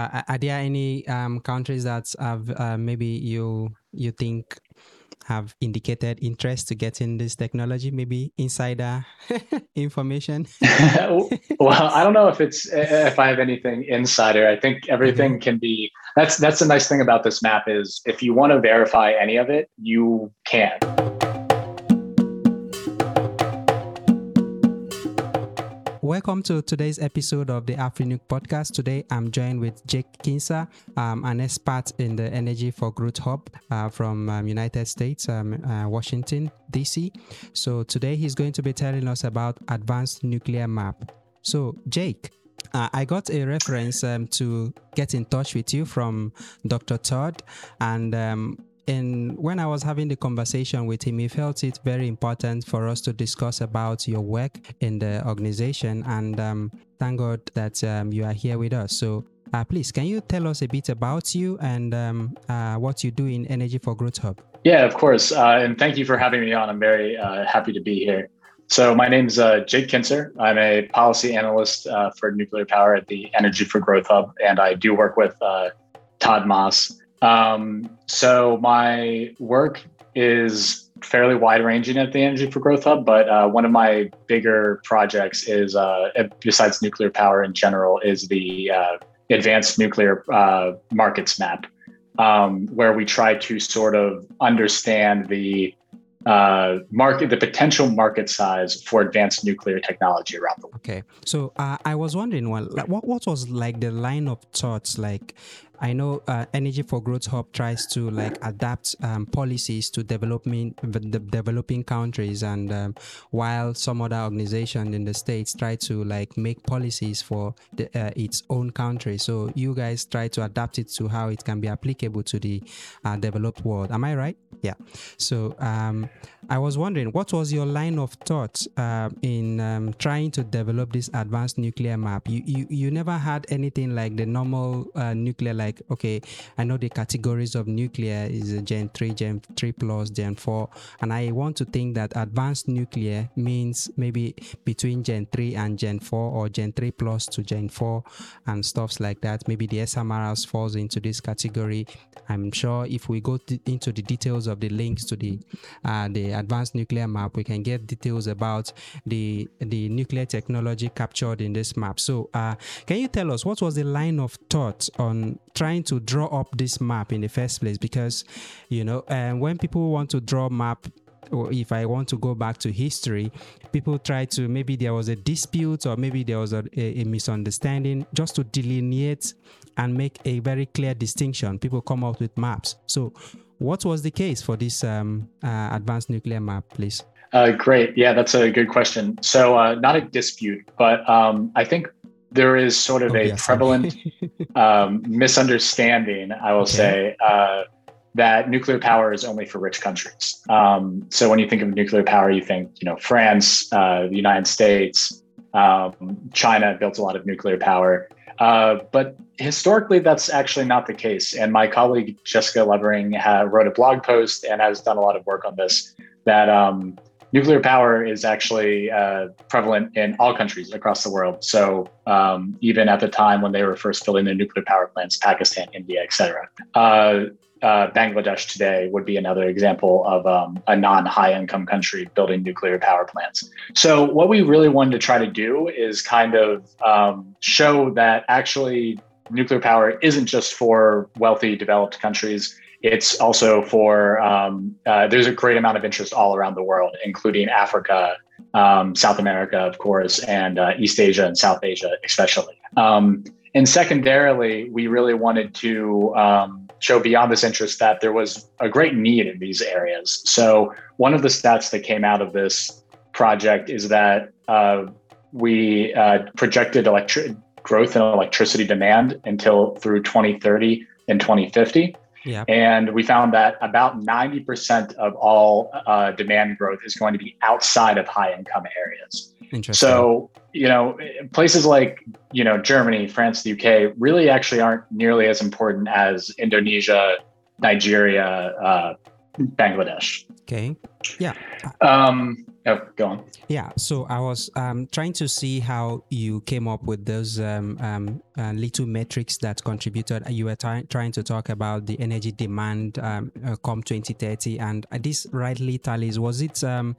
Uh, are there any um, countries that have uh, maybe you you think have indicated interest to get in this technology? Maybe insider information. well, I don't know if it's if I have anything insider. I think everything mm-hmm. can be. That's that's the nice thing about this map is if you want to verify any of it, you can. Welcome to today's episode of the AfriNuke podcast. Today I'm joined with Jake Kincer, um, an expert in the Energy for Growth Hub uh, from um, United States, um, uh, Washington, D.C. So today he's going to be telling us about Advanced Nuclear Map. So, Jake, uh, I got a reference um, to get in touch with you from Dr. Todd, and and when I was having the conversation with him, he felt it very important for us to discuss about your work in the organization. And um, thank God that um, you are here with us. So, uh, please, can you tell us a bit about you and um, uh, what you do in Energy for Growth Hub? Yeah, of course. Uh, and thank you for having me on. I'm very uh, happy to be here. So, my name is uh, Jake Kincer. I'm a policy analyst uh, for nuclear power at the Energy for Growth Hub, and I do work with Todd Moss um, so my work is fairly wide ranging at the Energy for Growth Hub, but uh, one of my bigger projects is, uh, besides nuclear power in general, is the uh, Advanced Nuclear uh, Markets Map, um, where we try to sort of understand the uh, market, the potential market size for advanced nuclear technology around the world. Okay, so uh, I was wondering, well, what what was like the line of thoughts like I know uh, Energy for Growth Hub tries to like adapt um, policies to developing the developing countries, and um, while some other organization in the states try to like make policies for the, uh, its own country. So you guys try to adapt it to how it can be applicable to the uh, developed world. Am I right? Yeah. So um, I was wondering, what was your line of thought uh, in um, trying to develop this advanced nuclear map? You you, you never had anything like the normal uh, nuclear like okay i know the categories of nuclear is gen 3 gen 3 plus gen 4 and i want to think that advanced nuclear means maybe between gen 3 and gen 4 or gen 3 plus to gen 4 and stuffs like that maybe the smrs falls into this category i'm sure if we go into the details of the links to the uh, the advanced nuclear map we can get details about the the nuclear technology captured in this map so uh, can you tell us what was the line of thought on trying to draw up this map in the first place because you know and when people want to draw map or if I want to go back to history, people try to maybe there was a dispute or maybe there was a, a, a, misunderstanding just to delineate and make a very clear distinction. People come out with maps. So, what was the case for this um, uh, advanced nuclear map, please? Uh, great. Yeah, that's a good question. So, uh, not a dispute, but um, I think there is sort of oh, a yes. prevalent um, misunderstanding, I will okay. say, uh, that nuclear power is only for rich countries. Um, so when you think of nuclear power, you think, you know, France, uh, the United States, um, China built a lot of nuclear power. Uh, but historically, that's actually not the case. And my colleague Jessica Lovering wrote a blog post and has done a lot of work on this. That um, nuclear power is actually uh, prevalent in all countries across the world. So um, even at the time when they were first building their nuclear power plants, Pakistan, India, etc. Uh, uh, Bangladesh today would be another example of um, a non-high income country building nuclear power plants. So what we really wanted to try to do is kind of um, show that actually nuclear power isn't just for wealthy developed countries it's also for um, uh, there's a great amount of interest all around the world, including Africa, um, South America, of course, and uh, East Asia and South Asia, especially. Um, and secondarily, we really wanted to um, show beyond this interest that there was a great need in these areas. So one of the stats that came out of this project is that uh, we uh, projected electric growth in electricity demand until through 2030 and 2050. Yeah. And we found that about 90% of all uh, demand growth is going to be outside of high income areas. Interesting. So, you know, places like, you know, Germany, France, the UK really actually aren't nearly as important as Indonesia, Nigeria, uh, Bangladesh. Okay. Yeah. Um, Oh, go on. Yeah, so I was um, trying to see how you came up with those um, um, uh, little metrics that contributed. You were t- trying to talk about the energy demand um, uh, come 2030, and this rightly tallies. Was it um,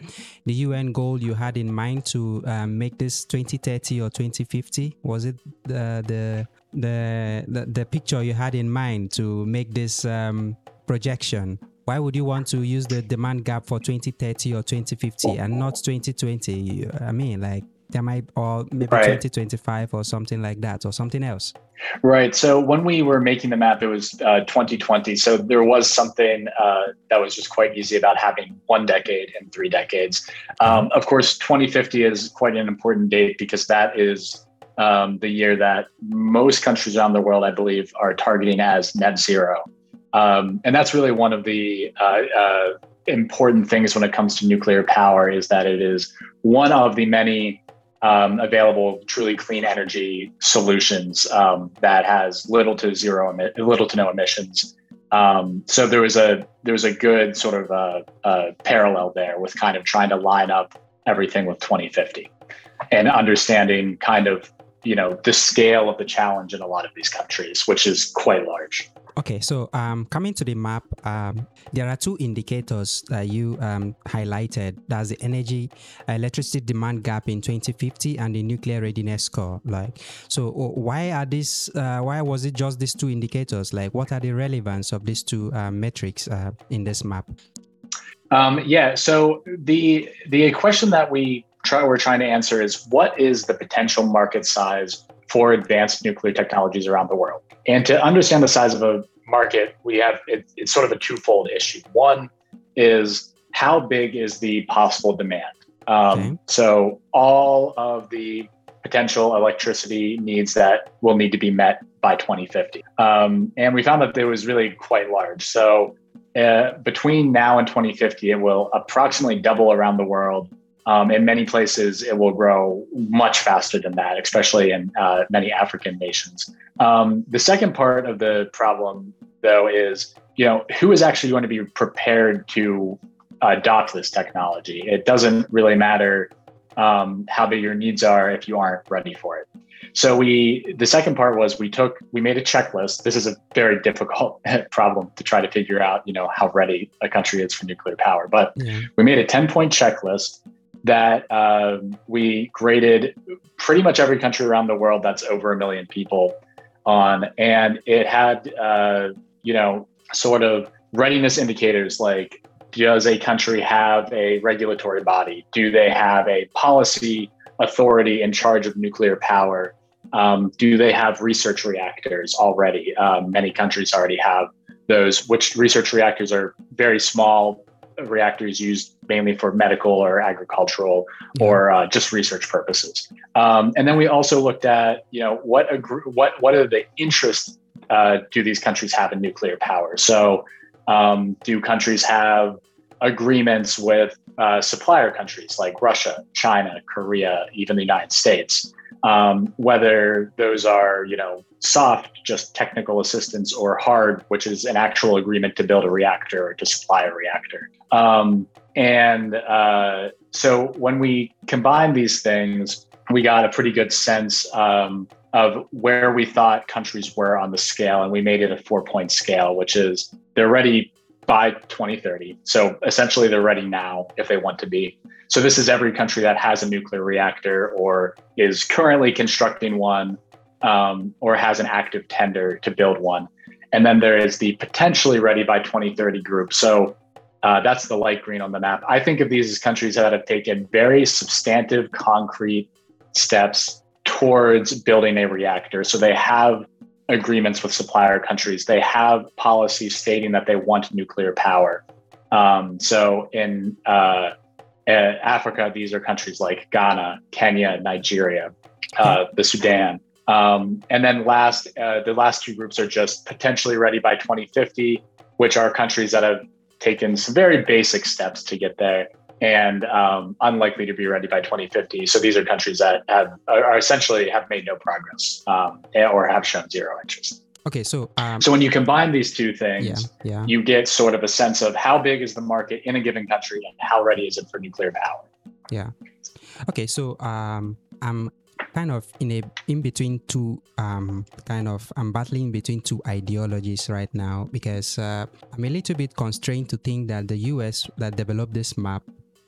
the UN goal you had in mind to um, make this 2030 or 2050? Was it the the the the, the picture you had in mind to make this projection? Why would you want to use the demand gap for 2030 or 2050 and not 2020 i mean like there might or maybe right. 2025 or something like that or something else. Right. So when we were making the map it was uh, 2020 so there was something uh, that was just quite easy about having one decade and three decades. Um, of course 2050 is quite an important date because that is um, the year that most countries around the world i believe are targeting as net zero um, and that's really one of the uh, uh, important things when it comes to nuclear power is that it is one of the many um, available truly clean energy solutions um, that has little to zero little to no emissions. Um, so there was a there was a good sort of a, uh, a uh, parallel there with kind of trying to line up everything with 2050 and understanding kind of you know the scale of the challenge in a lot of these countries, which is quite large. Okay, so um, coming to the map, um, there are two indicators that you um, highlighted. That's the energy, uh, electricity demand gap in 2050 and the nuclear readiness score. Like, so why are these? Uh, why was it just these two indicators? Like, what are the relevance of these two uh, metrics uh, in this map? Um, yeah. So the the question that we try we're trying to answer is what is the potential market size for advanced nuclear technologies around the world. And to understand the size of a market, we have it, it's sort of a twofold issue. One is how big is the possible demand? Um, okay. So all of the potential electricity needs that will need to be met by 2050. Um, and we found that it was really quite large. So uh, between now and 2050, it will approximately double around the world um, in many places, it will grow much faster than that, especially in uh, many African nations. Um, the second part of the problem, though, is you know who is actually going to be prepared to adopt this technology. It doesn't really matter um, how big your needs are if you aren't ready for it. So we the second part was we took we made a checklist. This is a very difficult problem to try to figure out, you know, how ready a country is for nuclear power. But yeah. we made a 10 point checklist that um, we graded pretty much every country around the world that's over a million people on, and it had uh, you know sort of readiness indicators like does a country have a regulatory body? Do they have a policy authority in charge of nuclear power? Um, do they have research reactors already? Um, many countries already have those, which research reactors are very small reactors used mainly for medical or agricultural or uh, just research purposes. Um, and then we also looked at, you know, what what what are the interests uh, do these countries have in nuclear power? So, um, do countries have agreements with uh, supplier countries like Russia, China, Korea, even the United States? Um, whether those are, you know, soft, just technical assistance, or hard, which is an actual agreement to build a reactor or to supply a reactor. Um, and uh, so when we combine these things, we got a pretty good sense um, of where we thought countries were on the scale. And we made it a four point scale, which is they're ready by 2030. So essentially, they're ready now if they want to be. So this is every country that has a nuclear reactor or is currently constructing one um, or has an active tender to build one. And then there is the potentially ready by 2030 group. So uh, that's the light green on the map. I think of these as countries that have taken very substantive, concrete steps towards building a reactor. So they have agreements with supplier countries, they have policies stating that they want nuclear power. Um, so in uh, uh, Africa, these are countries like Ghana, Kenya, Nigeria, uh, the Sudan. Um, and then last, uh, the last two groups are just potentially ready by 2050, which are countries that have taken some very basic steps to get there and um, unlikely to be ready by 2050. So these are countries that have are essentially have made no progress um, or have shown zero interest. Okay, so um, so when you combine these two things, yeah, yeah. you get sort of a sense of how big is the market in a given country and how ready is it for nuclear power. Yeah. Okay, so um, I'm kind of in a in between two um kind of I'm battling between two ideologies right now because uh, I'm a little bit constrained to think that the US that developed this map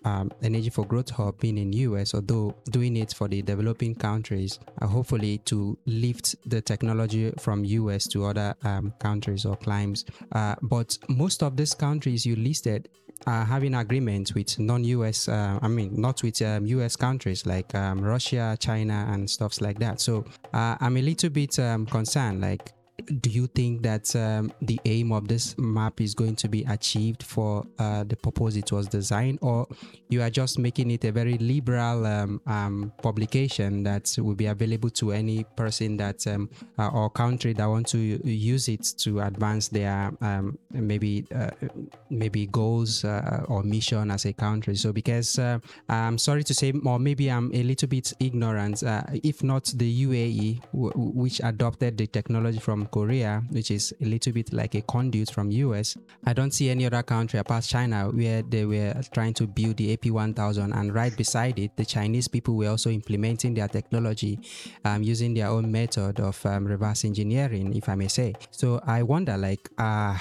um, energy for growth hub being in US, although doing it for the developing countries, uh, hopefully to lift the technology from US to other um, countries or climes. Uh, but most of these countries you listed are having agreements with non-US, uh, I mean, not with um, US countries like um, Russia, China, and stuffs like that. So uh, I'm a little bit um, concerned, like do you think that um, the aim of this map is going to be achieved for uh, the purpose it was designed? Or you are just making it a very liberal um, um, publication that will be available to any person that um, uh, or country that want to use it to advance their um, maybe uh, maybe goals uh, or mission as a country? So because uh, i'm sorry to say or maybe i'm a little bit ignorant uh, if not the uae w- which adopted the technology from Korea, which is a little bit like a conduit from US. I don't see any other country apart China where they were trying to build the AP1000 and right beside it, the Chinese people were also implementing their technology um, using their own method of um, reverse engineering, if I may say. So I wonder like, uh,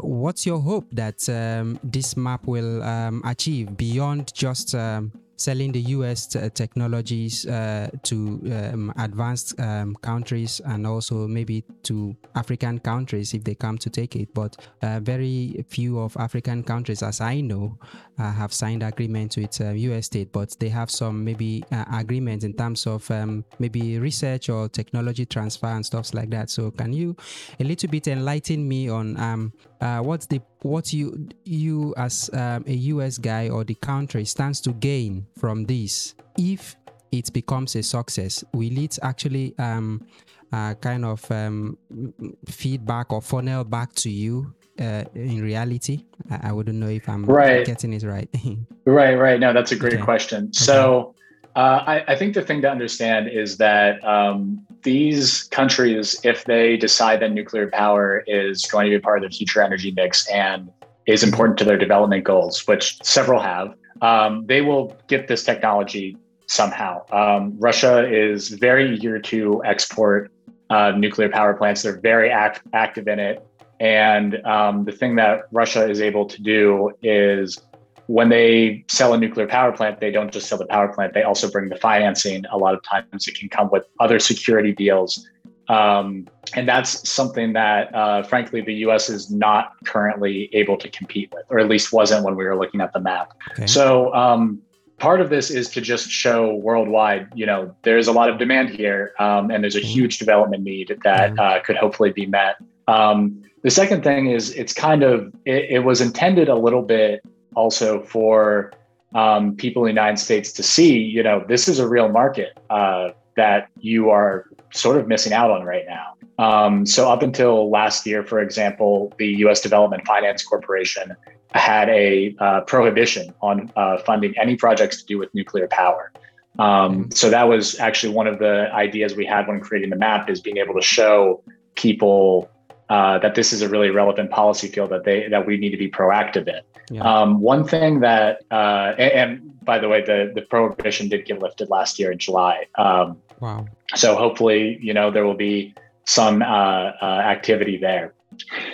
what's your hope that um, this map will um, achieve beyond just um, selling the US t- technologies uh, to um, advanced um, countries and also maybe to African countries if they come to take it. But uh, very few of African countries, as I know, uh, have signed agreements with US uh, state, but they have some maybe uh, agreements in terms of um, maybe research or technology transfer and stuff like that. So can you a little bit enlighten me on um, uh, what's the what you you as um, a US guy or the country stands to gain from this if it becomes a success? Will it actually um, uh, kind of um, feedback or funnel back to you uh, in reality? I, I, wouldn't know if I'm right. getting it right. right, right. No, that's a great okay. question. Okay. So uh, I, I, think the thing to understand is that um, these countries, if they decide that nuclear power is going to be part of the future energy mix and is important to their development goals, which several have, um, they will get this technology somehow. Um, Russia is very eager to export uh, nuclear power plants. They're very act- active in it. And um, the thing that Russia is able to do is when they sell a nuclear power plant, they don't just sell the power plant, they also bring the financing. A lot of times it can come with other security deals. Um, and that's something that, uh, frankly, the US is not currently able to compete with, or at least wasn't when we were looking at the map. Okay. So, um, part of this is to just show worldwide, you know, there's a lot of demand here, um, and there's a mm-hmm. huge development need that mm-hmm. uh, could hopefully be met. Um, the second thing is it's kind of, it, it was intended a little bit also for um, people in the United States to see, you know, this is a real market uh, that you are sort of missing out on right now. Um, so up until last year, for example, the U.S. Development Finance Corporation had a uh, prohibition on uh, funding any projects to do with nuclear power. Um, so that was actually one of the ideas we had when creating the map is being able to show people uh, that this is a really relevant policy field that they that we need to be proactive in. Yeah. Um, one thing that, uh, and, and, by the way, the the prohibition did get lifted last year in July. Um, wow. So hopefully, you know, there will be some uh, uh, activity there.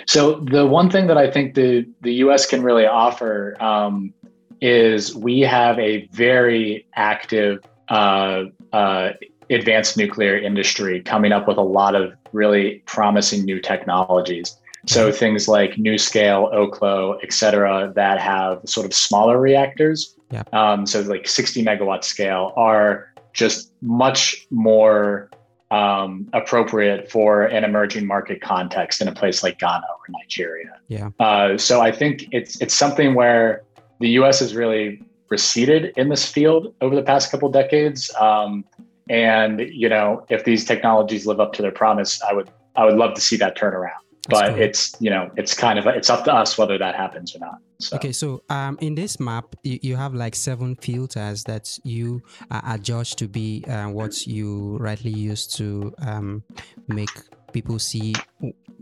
So the one thing that I think the the U.S. can really offer um, is we have a very active uh, uh, advanced nuclear industry coming up with a lot of really promising new technologies. So mm-hmm. things like NuScale, Oklo, et cetera, that have sort of smaller reactors. Yeah. Um, so like 60 megawatt scale are just much more um, appropriate for an emerging market context in a place like Ghana or Nigeria. Yeah. Uh, so I think it's it's something where the U.S. has really receded in this field over the past couple decades. Um, and you know, if these technologies live up to their promise, I would I would love to see that turn around. That's but cool. it's you know it's kind of it's up to us whether that happens or not. So. Okay, so um, in this map, you, you, have like seven filters that you uh, adjust to be uh, what you rightly use to um, make people see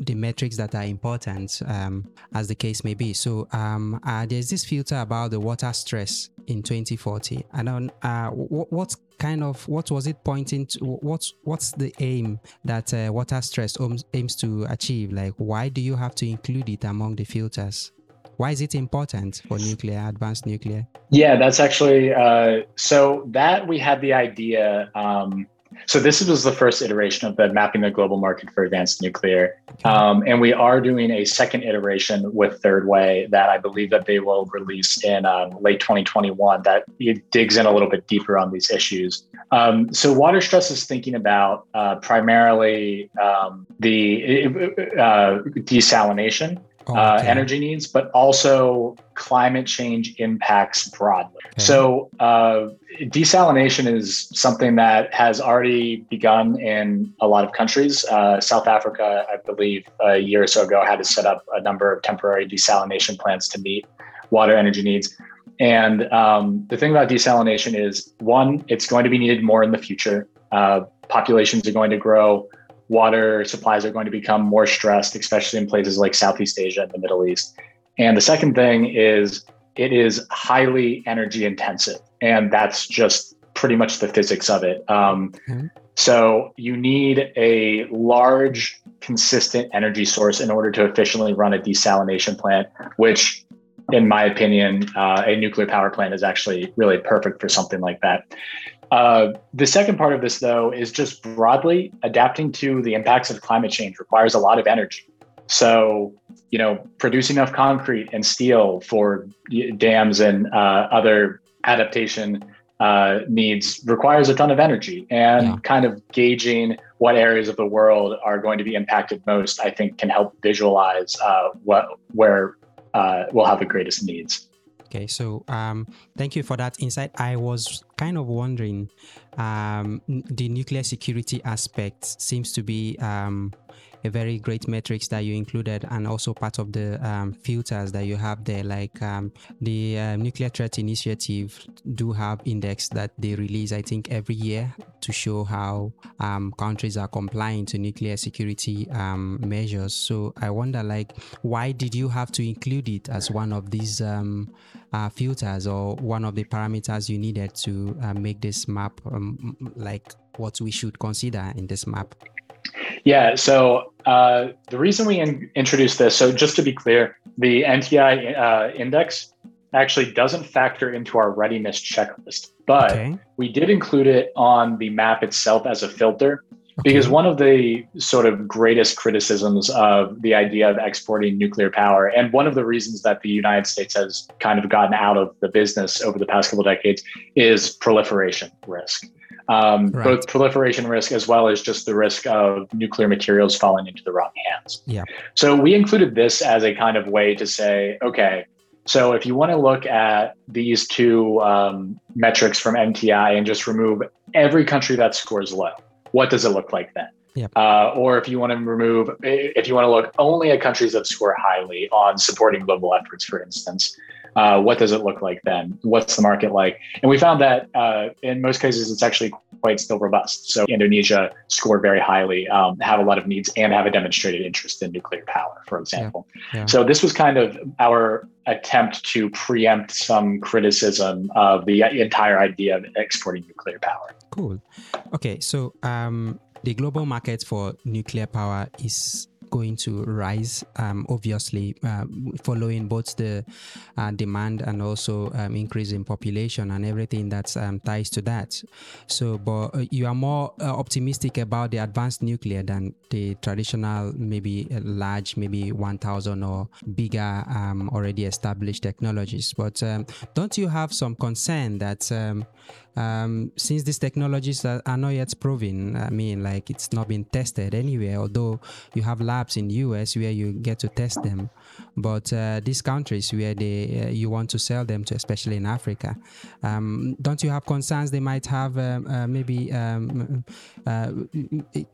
the metrics that are important, um, as the case may be. So um, uh, there's this filter about the water stress in 2040. And don't. Uh, what, what kind of what was it pointing to? What's what's the aim that uh, water stress aims to achieve? Like, why do you have to include it among the filters? Why is it important for nuclear, advanced nuclear? Yeah, that's actually uh, so that we had the idea. Um, so this was the first iteration of the mapping the global market for advanced nuclear, um, and we are doing a second iteration with Third Way that I believe that they will release in um, late 2021. That it digs in a little bit deeper on these issues. Um, so water stress is thinking about uh, primarily um, the uh, desalination oh, uh, okay. uh, energy needs, but also climate change impacts broadly. Okay. So, uh, desalination is something that has already begun in a lot of countries. Uh, South Africa, I believe, a year or so ago, had to set up a number of temporary desalination plants to meet water energy needs. And um, the thing about desalination is one, it's going to be needed more in the future. Uh, populations are going to grow water supplies are going to become more stressed, especially in places like Southeast Asia and the Middle East. And the second thing is it is highly energy intensive. And that's just pretty much the physics of it. Um, mm-hmm. So you need a large, consistent energy source in order to efficiently run a desalination plant, which, in my opinion, uh, a nuclear power plant is actually really perfect for something like that. Uh, the second part of this, though, is just broadly adapting to the impacts of climate change requires a lot of energy. So, you know, producing enough concrete and steel for dams and uh, other adaptation uh, needs requires a ton of energy. And yeah. kind of gauging what areas of the world are going to be impacted most, I think, can help visualize uh, what where uh, we'll have the greatest needs. Okay, so um, thank you for that insight. I was kind of wondering um, the nuclear security aspect seems to be um, a very great metrics that you included and also part of the um, filters that you have there like um, the uh, nuclear threat initiative do have index that they release i think every year to show how um, countries are complying to nuclear security um, measures. So i wonder like why did you have to include it as one of these um, uh, filters or one of the parameters you needed to uh, make this map um, like what we should consider in this map yeah. So uh, the reason we in- introduced this, so just to be clear, the NTI uh, index actually doesn't factor into our readiness checklist, but okay. we did include it on the map itself as a filter. Okay. Because one of the sort of greatest criticisms of the idea of exporting nuclear power, and one of the reasons that the United States has kind of gotten out of the business over the past couple decades, is proliferation risk um, right. both proliferation risk as well as just the risk of nuclear materials falling into the wrong hands. Yeah. So we included this as a kind of way to say, okay, so if you want to look at these two um, metrics from NTI and just remove every country that scores low, what does it look like then? Yep. Uh, or if you want to remove, if you want to look only at countries that score highly on supporting global efforts, for instance, uh, what does it look like then? What's the market like? And we found that uh, in most cases, it's actually quite still robust. So Indonesia scored very highly, um, have a lot of needs, and have a demonstrated interest in nuclear power, for example. Yeah. Yeah. So this was kind of our attempt to preempt some criticism of the entire idea of exporting nuclear power. Cool. Okay, so um, the global market for nuclear power is going to rise, um, obviously, uh, following both the uh, demand and also um, increase in population and everything that um, ties to that. So, but uh, you are more uh, optimistic about the advanced nuclear than the traditional, maybe large, maybe 1000 or bigger, um, already established technologies. But um, don't you have some concern that um, since these technologies are, are, not yet proven, I mean, like it's not been tested anywhere, although you have labs in US where you get to test them. But uh, these countries where they uh, you want to sell them to, especially in Africa, um, don't you have concerns they might have um, uh, maybe um, uh,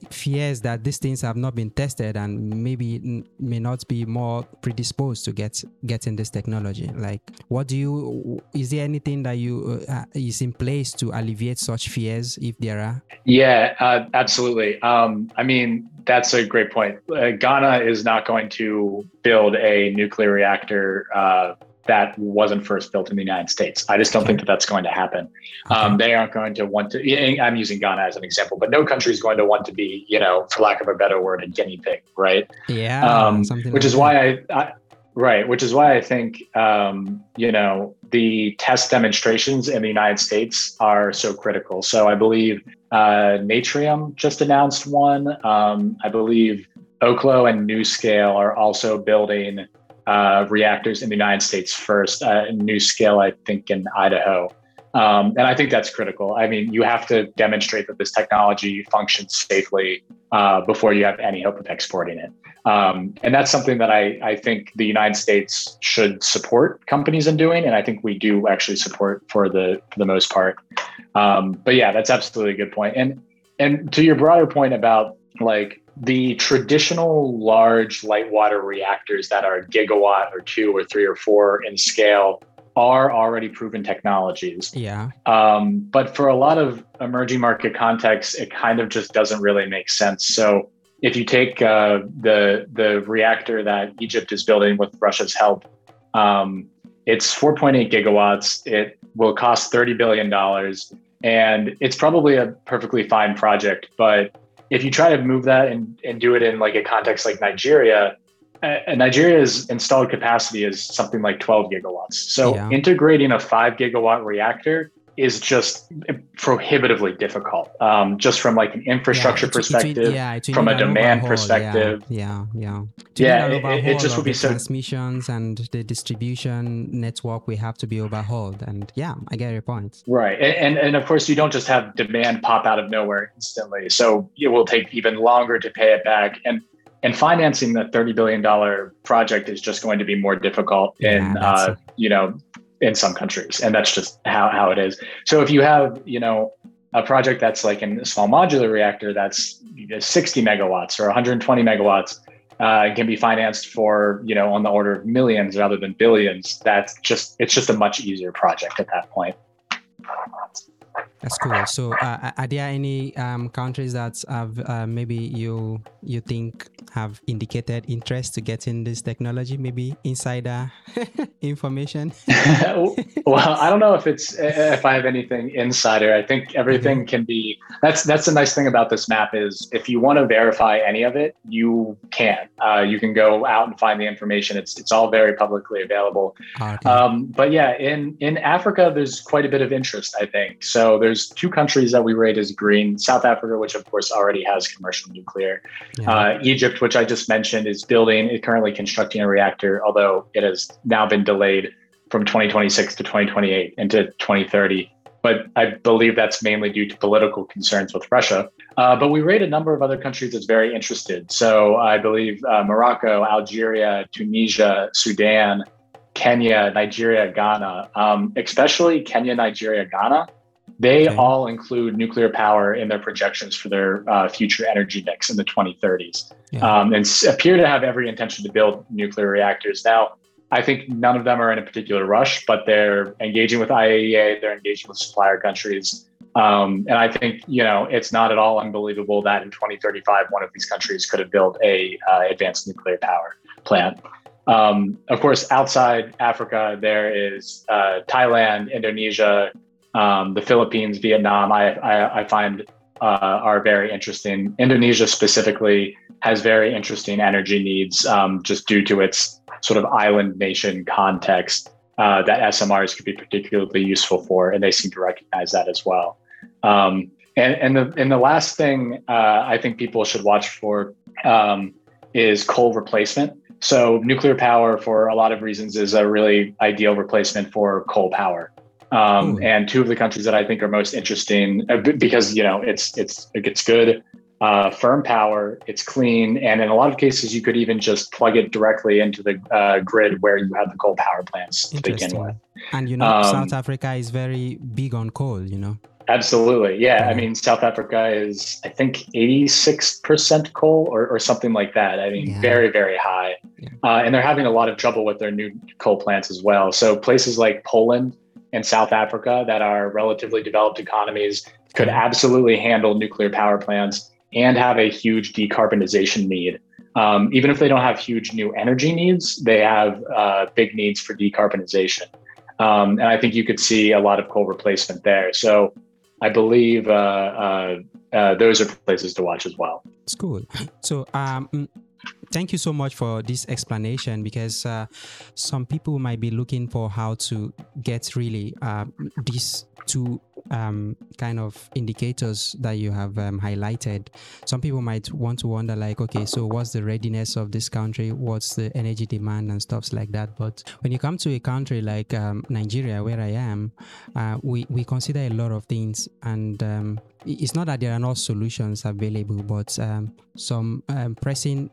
fears that these things have not been tested and maybe may not be more predisposed to get getting this technology? Like, what do you? Is there anything that you uh, is in place? Ways to alleviate such fears if there are? Yeah, uh, absolutely. Um, I mean, that's a great point. Uh, Ghana is not going to build a nuclear reactor uh, that wasn't first built in the United States. I just don't okay. think that that's going to happen. Okay. Um, they aren't going to want to. I'm using Ghana as an example, but no country is going to want to be, you know, for lack of a better word, a guinea pig, right? Yeah. Um, which like is that. why I, I, right, which is why I think, um, you know, the test demonstrations in the United States are so critical. So I believe uh, Natrium just announced one. Um, I believe Oklo and NuScale are also building uh, reactors in the United States first, uh, NuScale, I think, in Idaho. Um, and I think that's critical. I mean, you have to demonstrate that this technology functions safely uh, before you have any hope of exporting it. Um, and that's something that I, I think the United States should support companies in doing, and I think we do actually support for the for the most part. Um, but yeah, that's absolutely a good point. And and to your broader point about like the traditional large light water reactors that are gigawatt or two or three or four in scale are already proven technologies. Yeah. Um, but for a lot of emerging market contexts, it kind of just doesn't really make sense. So if you take uh, the the reactor that Egypt is building with Russia's help, um, it's 4.8 gigawatts. It will cost 30 billion dollars, and it's probably a perfectly fine project, but if you try to move that and, and do it in like a context like Nigeria, uh, Nigeria's installed capacity is something like 12 gigawatts. So yeah. integrating a five gigawatt reactor is just prohibitively difficult, um, just from like an infrastructure yeah, perspective, yeah, from a demand perspective. Yeah, yeah, yeah. yeah it, it, just would be so transmissions and the distribution network. We have to be overhauled, and yeah, I get your point. Right, and, and and of course you don't just have demand pop out of nowhere instantly. So it will take even longer to pay it back, and and financing the thirty billion dollar project is just going to be more difficult in uh, you know in some countries, and that's just how how it is. So if you have you know a project that's like a small modular reactor that's 60 megawatts or 120 megawatts uh, can be financed for you know on the order of millions rather than billions that's just it's just a much easier project at that point that's cool. So, uh, are there any um, countries that have uh, maybe you you think have indicated interest to get in this technology? Maybe insider information. well, I don't know if it's if I have anything insider. I think everything mm-hmm. can be. That's that's the nice thing about this map is if you want to verify any of it, you can. Uh, you can go out and find the information. It's it's all very publicly available. Okay. Um, but yeah, in in Africa, there's quite a bit of interest. I think so there's two countries that we rate as green South Africa, which of course already has commercial nuclear. Yeah. Uh, Egypt, which I just mentioned, is building, is currently constructing a reactor, although it has now been delayed from 2026 to 2028 into 2030. But I believe that's mainly due to political concerns with Russia. Uh, but we rate a number of other countries as very interested. So I believe uh, Morocco, Algeria, Tunisia, Sudan, Kenya, Nigeria, Ghana, um, especially Kenya, Nigeria, Ghana they okay. all include nuclear power in their projections for their uh, future energy mix in the 2030s yeah. um, and s- appear to have every intention to build nuclear reactors. Now, I think none of them are in a particular rush, but they're engaging with IAEA, they're engaging with supplier countries. Um, and I think, you know, it's not at all unbelievable that in 2035, one of these countries could have built a uh, advanced nuclear power plant. Um, of course, outside Africa, there is uh, Thailand, Indonesia, um, the Philippines, Vietnam, I, I, I find uh, are very interesting. Indonesia specifically has very interesting energy needs um, just due to its sort of island nation context uh, that SMRs could be particularly useful for, and they seem to recognize that as well. Um, and, and the and the last thing uh, I think people should watch for um, is coal replacement. So nuclear power, for a lot of reasons, is a really ideal replacement for coal power. Um, and two of the countries that I think are most interesting uh, because you know it's it's it gets good uh, firm power, it's clean, and in a lot of cases you could even just plug it directly into the uh, grid where you have the coal power plants to begin with. And you know, um, South Africa is very big on coal. You know. Absolutely, yeah. yeah. I mean, South Africa is I think eighty six percent coal or, or something like that. I mean, yeah. very very high, yeah. uh, and they're having a lot of trouble with their new coal plants as well. So places like Poland and South Africa that are relatively developed economies could absolutely handle nuclear power plants and have a huge decarbonization need. Um, even if they don't have huge new energy needs, they have uh, big needs for decarbonization. Um, and I think you could see a lot of coal replacement there. So I believe uh, uh, uh those are places to watch as well. It's cool. So um, thank you so much for this explanation because uh, some people might be looking for how to get really uh, these two um, kind of indicators that you have um, highlighted. Some people might want to wonder, like, okay, so what's the readiness of this country? What's the energy demand and stuffs like that? But when you come to a country like um, Nigeria, where I am, uh, we we consider a lot of things, and um, it's not that there are no solutions available, but um, some um, pressing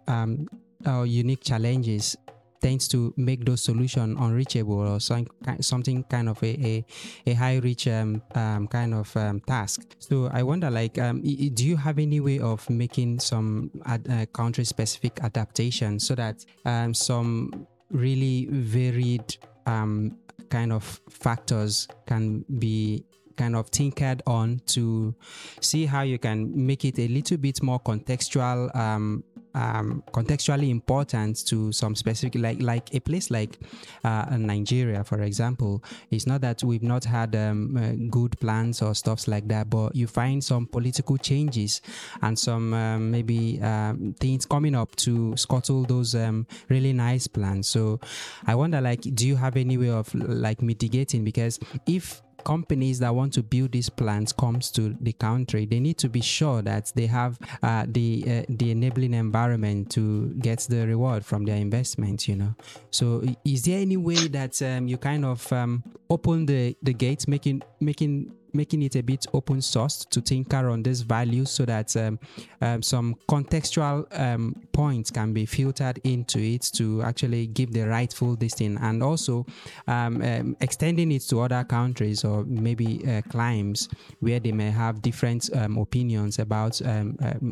or unique challenges tends to make those solutions unreachable or some, something kind of a, a, a high reach um, um, kind of um, task. So I wonder, like, um, do you have any way of making some ad, uh, country specific adaptation so that um, some really varied um, kind of factors can be kind of tinkered on to see how you can make it a little bit more contextual um, um, contextually important to some specific like like a place like uh, Nigeria for example. It's not that we've not had um, uh, good plans or stuffs like that but you find some political changes and some um, maybe um, things coming up to scuttle those um, really nice plans. So I wonder like do you have any way of like mitigating? Because if companies that want to build these plants comes to the country, they need to be sure that they have uh, the uh, the enabling environment to get the reward from their investment. You know, so is there any way that um, you kind of um, open the the gates, making making making it a bit open source to tinker on these values so that um, um, some contextual um, points can be filtered into it to actually give the rightful thing and also um, um, extending it to other countries or maybe uh, climes where they may have different um, opinions about uh,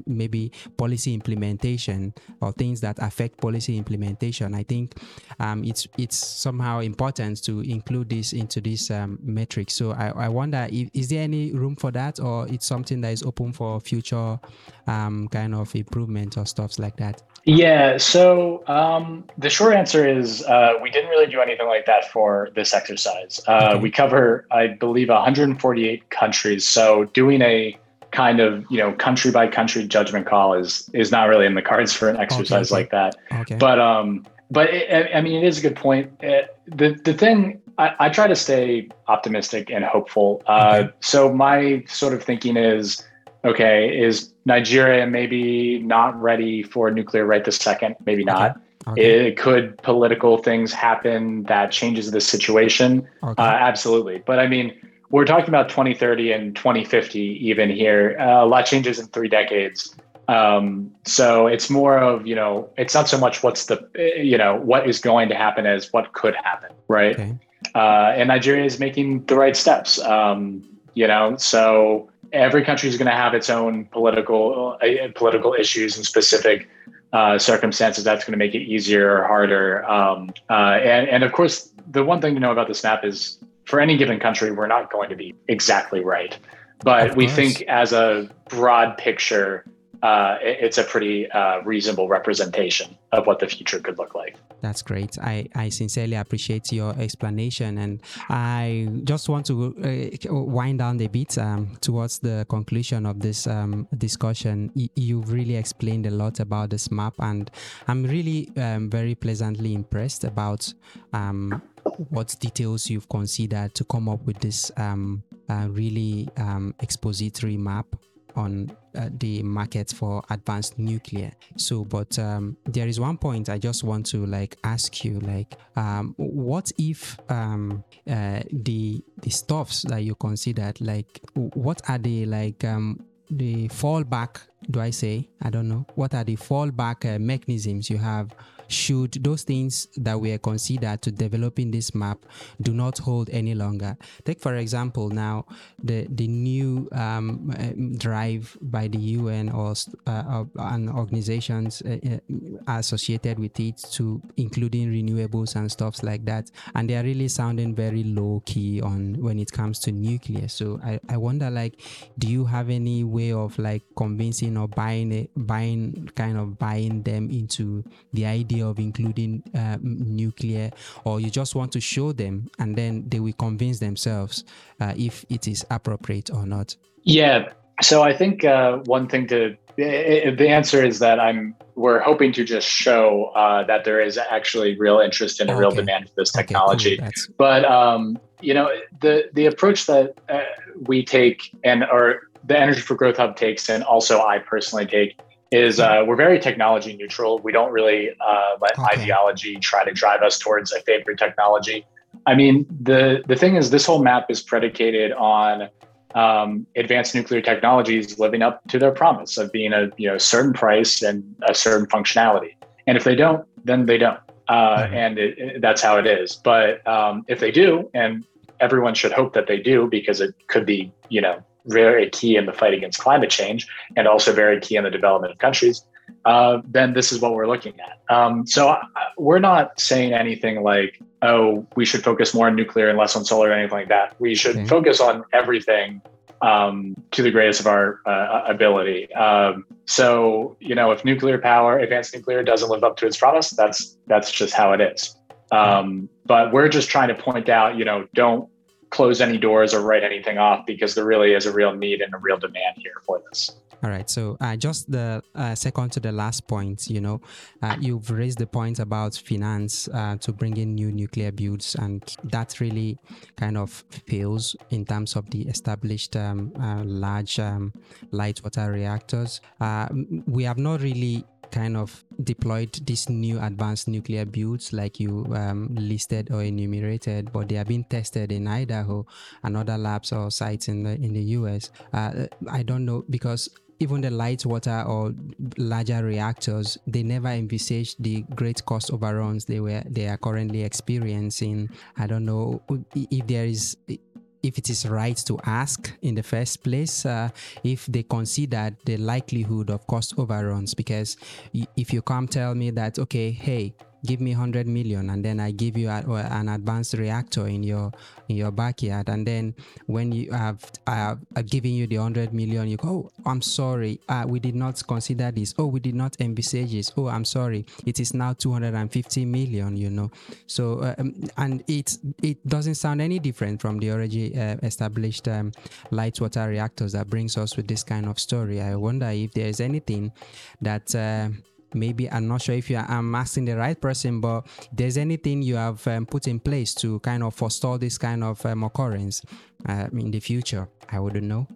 maybe policy implementation or things that affect policy implementation. I think it's it's somehow important to include this into this metric. So I, I wonder if is there any room for that or it's something that is open for future um, kind of improvement or stuffs like that yeah so um, the short answer is uh, we didn't really do anything like that for this exercise uh, okay. we cover i believe 148 countries so doing a kind of you know country by country judgment call is is not really in the cards for an exercise okay, okay. like that okay. but um but it, I mean, it is a good point. It, the the thing I, I, try to stay optimistic and hopeful. Uh, So my sort of thinking is, okay, is Nigeria maybe not ready for nuclear right this second? Maybe not. Okay. It could political things happen that changes the situation. Okay. Uh, absolutely, but I mean, we're talking about 2030 and 2050 even here. Uh, a lot changes in three decades. Um, so it's more of you know, it's not so much what's the you know what is going to happen as what could happen, right? Okay uh, and Nigeria is making the right steps. Um, you know, so every country is going to have its own political uh, political issues and specific uh, circumstances. That's going to make it easier or harder. Um, uh, and and of course, the one thing to know about this map is for any given country, we're not going to be exactly right, but we think as a broad picture uh, it's a pretty uh, reasonable representation of what the future could look like. That's great. I, I sincerely appreciate your explanation. And I just want to uh, wind down a bit um, towards the conclusion of this um, discussion. Y- you've really explained a lot about this map, and I'm really um, very pleasantly impressed about um, what details you've considered to come up with this um, uh, really um, expository map on uh, the market for advanced nuclear. So, but um, there is one point I just want to like ask you, like, um, what if um, uh, the the stuffs that you considered, like, what are the like um, the fallback do I say? I don't know. What are the fallback uh, mechanisms you have should those things that were considered to developing this map do not hold any longer. Take for example now the the new um, uh, drive by the UN or uh, and organizations uh, associated with it to including renewables and stuffs like that, and they are really sounding very low key on when it comes to nuclear. So I, I wonder like, do you have any way of like convincing or buying it, buying kind of buying them into the idea of including uh, nuclear, or you just want to show them and then they will convince themselves uh, if it is appropriate or not? Yeah. So I think uh, one thing to the answer is that I'm we're hoping to just show uh, that there is actually real interest and a okay. real demand for this technology. Okay, cool. But um, you know the the approach that uh, we take and or the Energy for Growth Hub takes, and also I personally take, is uh, we're very technology neutral. We don't really uh, let okay. ideology try to drive us towards a favorite technology. I mean, the the thing is, this whole map is predicated on um, advanced nuclear technologies living up to their promise of being a you know certain price and a certain functionality. And if they don't, then they don't, uh, mm-hmm. and it, it, that's how it is. But um, if they do, and everyone should hope that they do, because it could be you know very key in the fight against climate change and also very key in the development of countries, uh, then this is what we're looking at. Um, so uh, we're not saying anything like, oh, we should focus more on nuclear and less on solar or anything like that. We should okay. focus on everything um, to the greatest of our uh, ability. Um, so you know, if nuclear power, advanced nuclear, doesn't live up to its promise, that's that's just how it is. Um, but we're just trying to point out, you know, don't close any doors or write anything off because there really is a real need and a real demand here for this. All right. So, uh, just the uh, second to the last point, you know, uh, you've raised the point about finance uh, to bring in new nuclear builds, and that really kind of fails in terms of the established um, uh, large um, light water reactors. Uh, we have not really kind of deployed these new advanced nuclear builds like you um, listed or enumerated, but they are being tested in Idaho and other labs or sites in the in the US. Uh, I don't know because even the light water or larger reactors, they never envisaged the great cost overruns they were they are currently experiencing. I don't know if there is if it is right to ask in the first place uh, if they consider the likelihood of cost overruns. Because if you come tell me that okay hey give me 100 million and then i give you a, an advanced reactor in your in your backyard. And then when you have uh, giving you the 100 million you go oh, i'm sorry. Uh, we did not consider this. Oh we did not envisage this. Oh i'm sorry. It is now 250 million you know. So uh, um, and it it doesn't sound any different from the already uh, established um, light water reactors that brings us with this kind of story. I wonder if there is anything that uh, maybe I'm not sure if you are, I'm asking the right person, but there's anything you have um, put in place to kind of forestall this kind of um, occurrence uh, in the future. I wouldn't know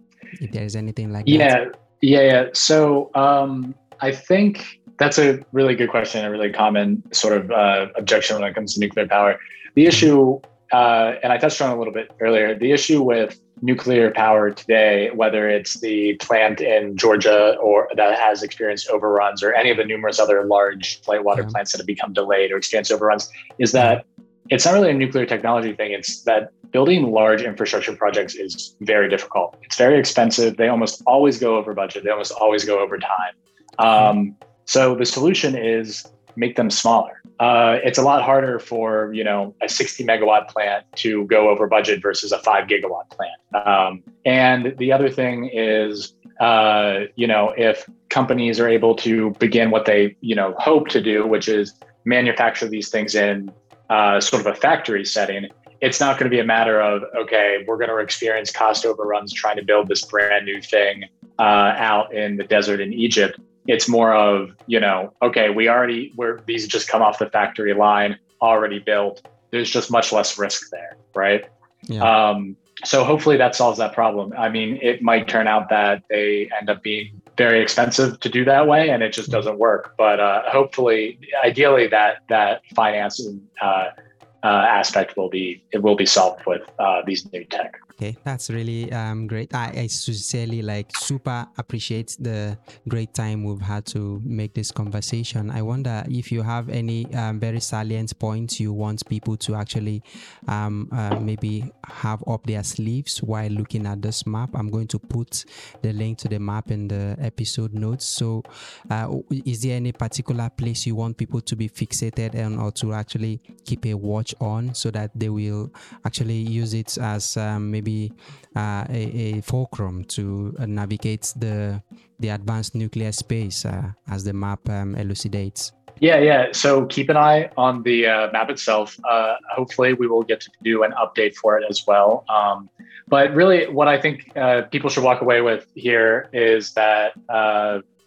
if there is anything like yeah, that. Yeah, yeah. So um, I think that's a really good question, a really common sort of uh, objection when it comes to nuclear power. The issue, uh, and I touched on a little bit earlier, the issue with nuclear power today, whether it's the plant in Georgia or that has experienced overruns or any of the numerous other large light water yeah. plants that have become delayed or experienced overruns, is that it's not really a nuclear technology thing. It's that building large infrastructure projects is very difficult. It's very expensive. They almost always go over budget. They almost always go over time. Um, so the solution is make them smaller uh, it's a lot harder for you know a 60 megawatt plant to go over budget versus a five gigawatt plant. Um, and the other thing is, uh, you know, if companies are able to begin what they you know hope to do, which is manufacture these things in uh, sort of a factory setting, it's not going to be a matter of okay, we're going to experience cost overruns trying to build this brand new thing uh, out in the desert in Egypt it's more of, you know, okay, we already, we're, these just come off the factory line, already built. There's just much less risk there, right? Yeah. Um, so hopefully that solves that problem. I mean, it might turn out that they end up being very expensive to do that way, and it just doesn't work. But uh, hopefully, ideally, that that finance uh, uh, aspect will be it will be solved with uh, these new tech. Okay, that's really um, great. I, I, sincerely like super appreciate the great time we've had to make this conversation. I wonder if you have any um, very salient points you want people to actually um, uh, maybe have up their sleeves while looking at this map. I'm going to put the link to the map in the episode notes. So, uh, is there any particular place you want people to be fixated on or to actually keep a watch on so that they will actually use it as um, maybe be uh, a, a, fulcrum to uh, navigate the the advanced nuclear space uh, as the map um, elucidates. Yeah, yeah. So keep an eye on the uh, map itself. Uh, hopefully, we will get to do an update for it as well. Um, but really, what I think uh, people should walk away with here is that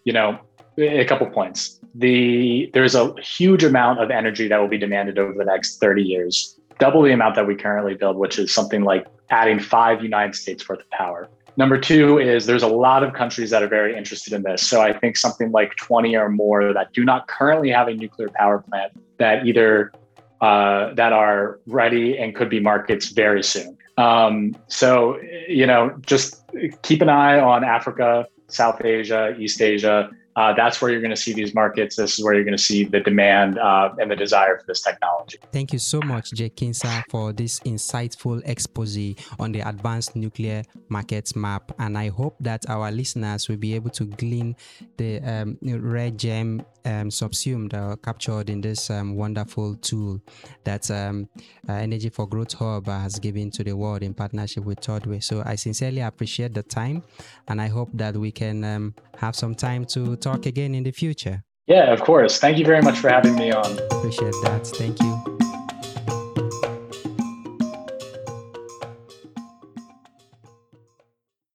you know a couple points. The there's a huge amount of energy that will be demanded over the next 30 years double the amount that we currently build, which is something like adding five United States worth of power. Number two is there's a lot of countries that are very interested in this. So I think something like 20 or more that do not currently have a nuclear power plant that either uh, that are ready and could be markets very soon. Um, so you know, just keep an eye on Africa, South Asia, East Asia uh, that's where you're going to see these markets. This is where you're going to see the demand uh, and the desire for this technology. Thank you so much, Jake Kincer, for this insightful expose on the advanced nuclear markets map. And I hope that our listeners will be able to glean the um, gem um, subsumed or captured in this um, wonderful tool that um, uh, Energy for Growth Hub has given to the world in partnership with Third Way. So I sincerely appreciate the time, and I hope that we can um, have some time to talk again in the future. Yeah, of course. Thank you very much for having me on. Appreciate that. Thank you.